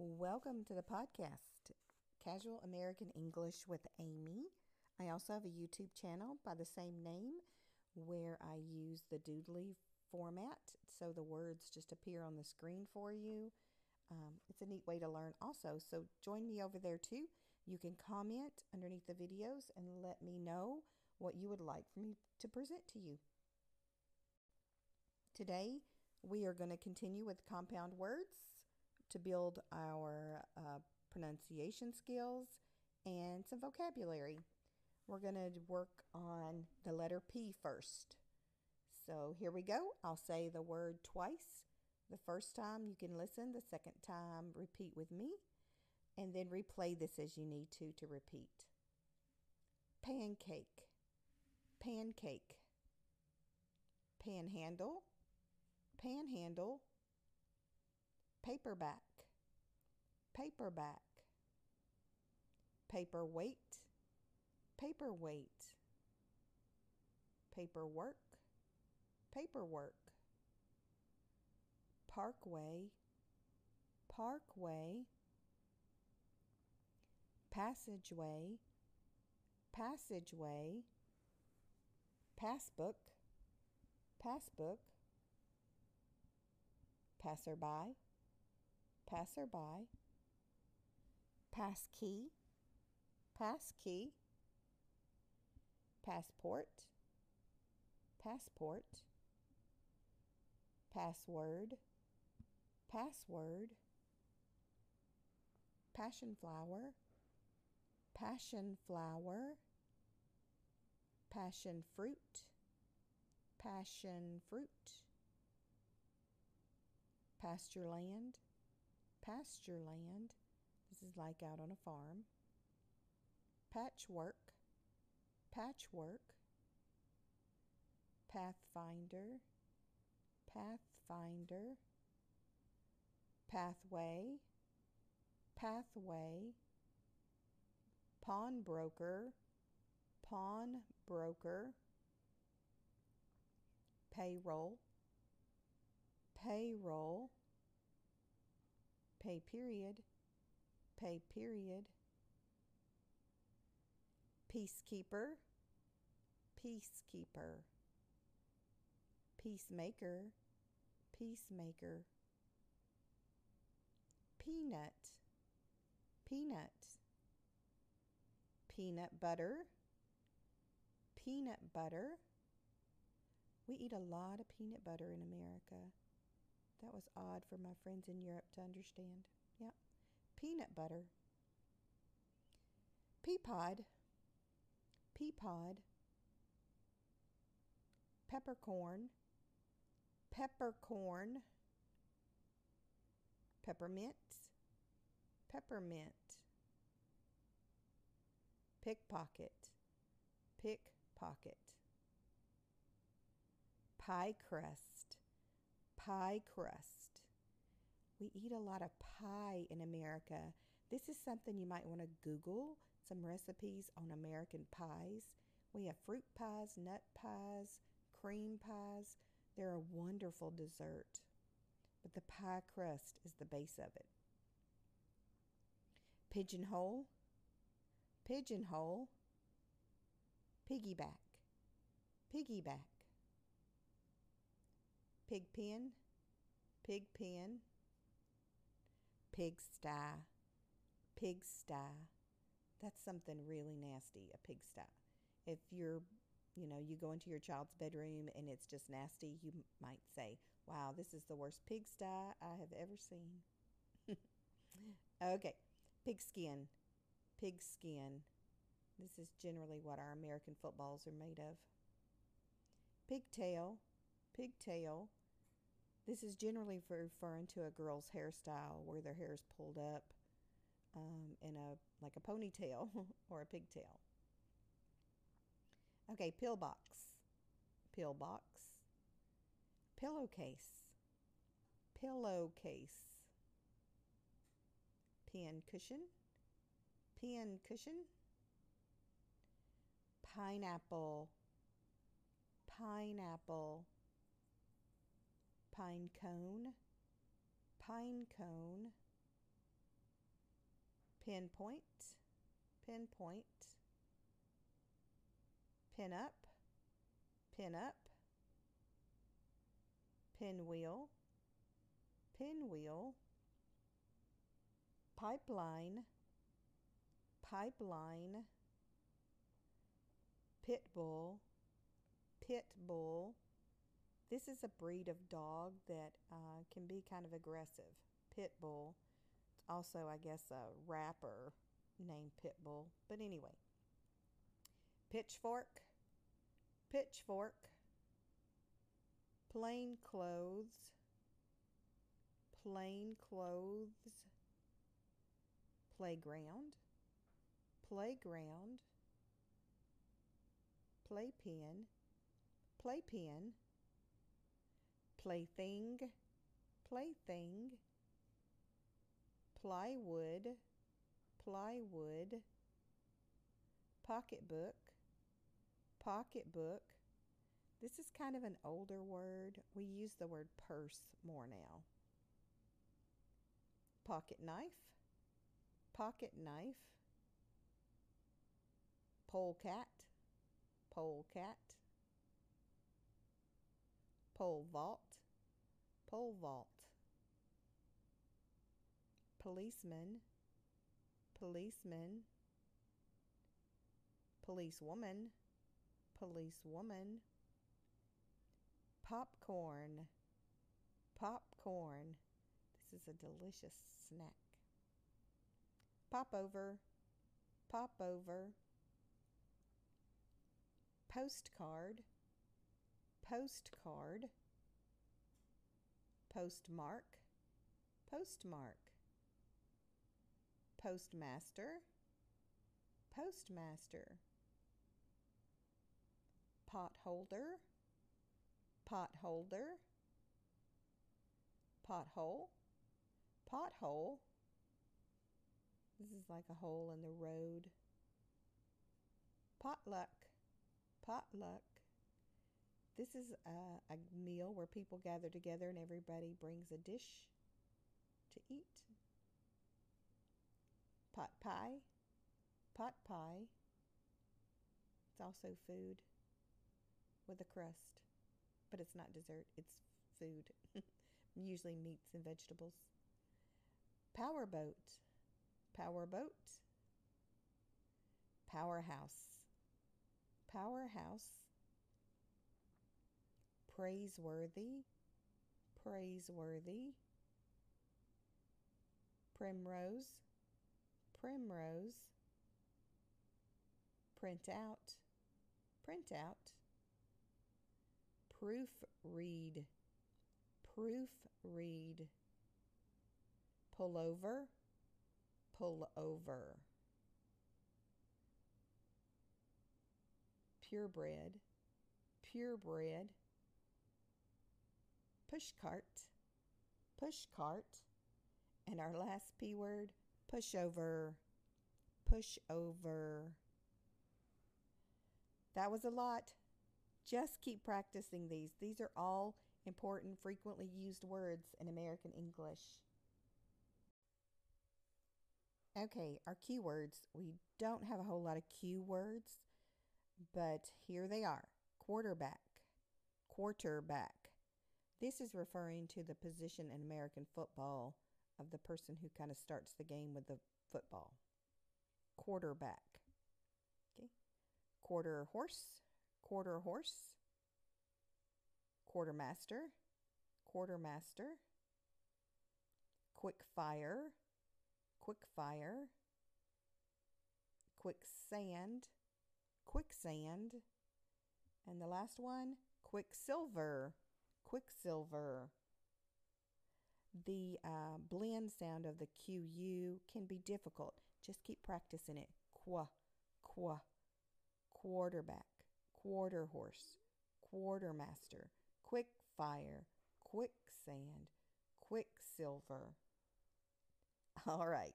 Welcome to the podcast, Casual American English with Amy. I also have a YouTube channel by the same name where I use the doodly format so the words just appear on the screen for you. Um, it's a neat way to learn also. So join me over there too. You can comment underneath the videos and let me know what you would like for me to present to you. Today, we are going to continue with compound words to build our uh, pronunciation skills and some vocabulary. We're going to work on the letter P first. So here we go. I'll say the word twice. The first time you can listen, the second time repeat with me, and then replay this as you need to to repeat. Pancake, pancake, panhandle, panhandle, paperback, paperback, paperweight, paperweight, paperwork, paperwork, parkway, parkway, passageway, passageway, passbook, passbook, passerby, passerby, passkey, passkey, passport, passport, password, password, passion flower, passion flower, passion fruit, passion fruit, pasture land, pasture land. This is like out on a farm. Patchwork, patchwork, pathfinder, pathfinder, pathway, pathway, pawnbroker, pawnbroker, payroll, payroll, pay period, pay period, peacekeeper, peacekeeper peacemaker, peacemaker. Peanut, peanut. Peanut butter, peanut butter. We eat a lot of peanut butter in America. That was odd for my friends in Europe to understand. Yep. Peanut butter. Peapod. Peapod. Peppercorn peppercorn, peppermint, peppermint, pickpocket, pickpocket, pie crust, pie crust. We eat a lot of pie in America. This is something you might want to Google some recipes on American pies. We have fruit pies, nut pies, cream pies. They're a wonderful dessert, but the pie crust is the base of it. Pigeonhole, pigeonhole, piggyback, piggyback. Pig pen, pig pen, pigsty, pigsty. That's something really nasty, a pigsty. If you're you know, you go into your child's bedroom and it's just nasty, you might say, Wow, this is the worst pigsty I have ever seen. okay, pigskin. Pigskin. This is generally what our American footballs are made of. Pigtail. Pigtail. This is generally referring to a girl's hairstyle where their hair is pulled up um, in a like a ponytail or a pigtail. Okay, pillbox, pillbox, pillowcase, pillowcase, pin cushion, pin cushion, pineapple, pineapple, pine cone, pine cone, pinpoint, pinpoint, pin up, pin up, pinwheel, pinwheel, pipeline, pipeline, pit bull, pit bull. This is a breed of dog that uh, can be kind of aggressive. Pit bull. Also, I guess, a rapper named Pitbull. But anyway, pitchfork, pitchfork, plain clothes, plain clothes, playground, playground, playpen, playpen, plaything, plaything, plywood, plywood, pocketbook, pocketbook. This is kind of an older word. We use the word purse more now. Pocket knife, pocket knife, polecat, polecat, pole vault, pole vault, policeman, policeman, policewoman, policewoman, popcorn, popcorn. This is a delicious snack. Pop over, pop over, postcard, postcard, postmark, postmark, postmaster, postmaster, potholder, potholder, pothole, pothole. This is like a hole in the road. Potluck, potluck. This is a, a, meal where people gather together and everybody brings a dish to eat. Pot pie, pot pie. It's also food with a crust, but it's not dessert, it's food. Usually meats and vegetables. Powerboat, powerboat. Powerhouse, powerhouse praiseworthy, praiseworthy. Primrose, primrose. Print out, print out. Proofread, proofread. Pull over, pull over. Purebred, purebred push cart, push cart, and our last P word, pushover, push over. That was a lot. Just keep practicing these. These are all important, frequently used words in American English. Okay, our keywords. We don't have a whole lot of cue words, but here they are quarterback, quarterback, this is referring to the position in American football of the person who kind of starts the game with the football. Quarterback. Okay. Quarter horse, quarter horse. Quartermaster, quartermaster. Quick fire, quick fire. Quicksand, quicksand. And the last one, quicksilver quicksilver. The uh, blend sound of the QU can be difficult. Just keep practicing it. Qua, qua, quarterback, quarter horse, quartermaster, quick fire, quicksand, quicksilver. All right.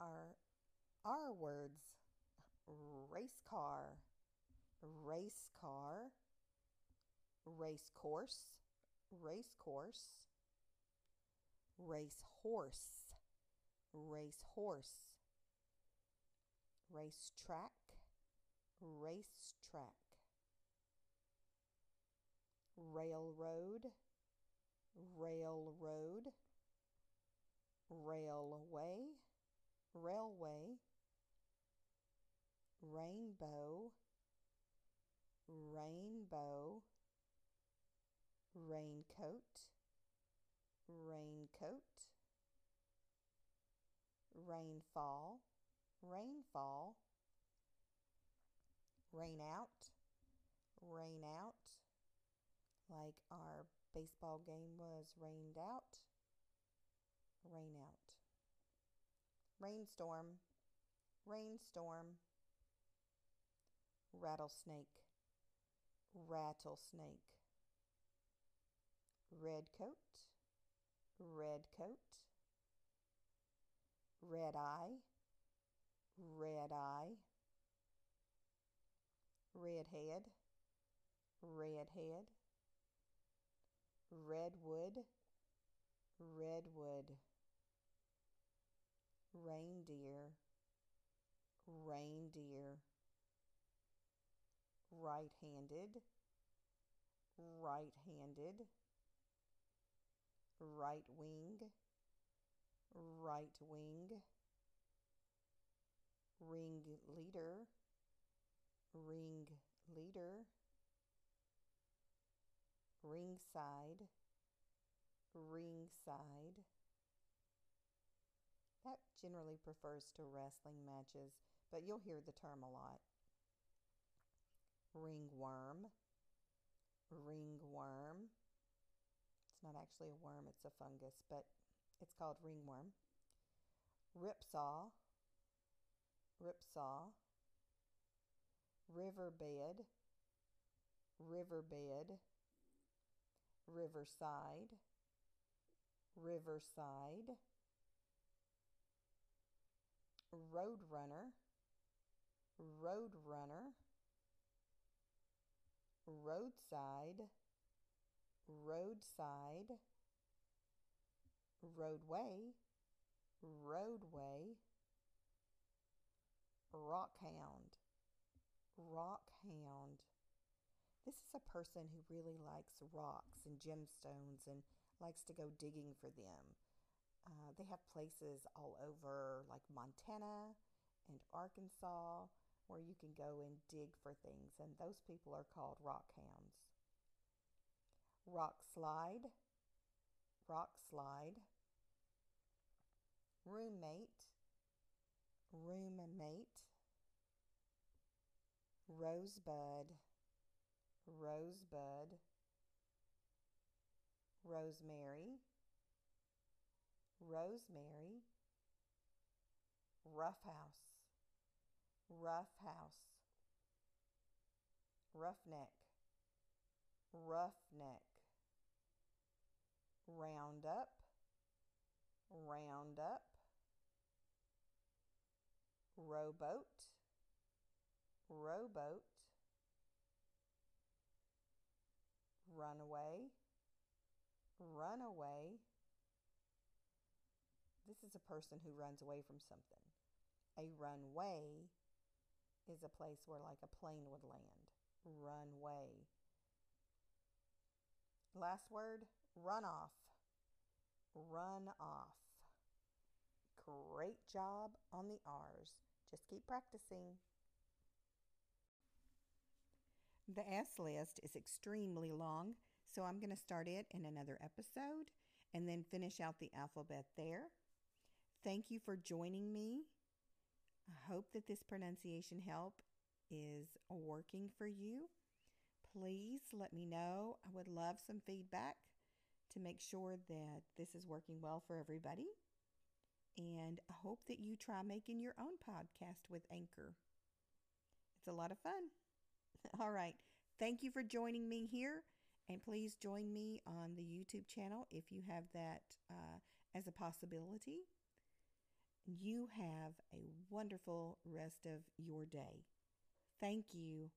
Our our words race car, race car, race course, race course, race horse, race horse, race track, race track, railroad, railroad, railway, railway, rainbow, rainbow, raincoat, raincoat, rainfall, rainfall, rain out, rain out, like our baseball game was rained out, rain out. Rainstorm, rainstorm, rattlesnake, rattlesnake, red coat, red coat, red eye, red eye, red head, red head, redwood, redwood, reindeer, reindeer, right handed, right handed, right wing, right wing, ring leader, ring leader, ringside, ringside. That generally prefers to wrestling matches, but you'll hear the term a lot. Ringworm, ringworm. It's not actually a worm, it's a fungus, but it's called ringworm. Ripsaw, ripsaw. Riverbed, riverbed. Riverside, riverside. Roadrunner, roadrunner. Roadside, roadside. Roadway, roadway. Rockhound, rockhound. This is a person who really likes rocks and gemstones and likes to go digging for them. Uh, they have places all over, like Montana and Arkansas, where you can go and dig for things, and those people are called rock hounds. Rock slide, rock slide. Roommate, roommate. Rosebud, rosebud. Rosemary, rosemary. Roughhouse, roughhouse. Roughneck, roughneck. Roundup, roundup. Rowboat, rowboat. Runaway, runaway. This is a person who runs away from something. A runway is a place where, like, a plane would land. Runway. Last word run off. Run off. Great job on the R's. Just keep practicing. The S list is extremely long, so I'm going to start it in another episode and then finish out the alphabet there. Thank you for joining me. I hope that this pronunciation help is working for you. Please let me know. I would love some feedback to make sure that this is working well for everybody. And I hope that you try making your own podcast with Anchor. It's a lot of fun. All right. Thank you for joining me here. And please join me on the YouTube channel if you have that uh, as a possibility. You have a wonderful rest of your day. Thank you.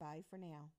Bye for now.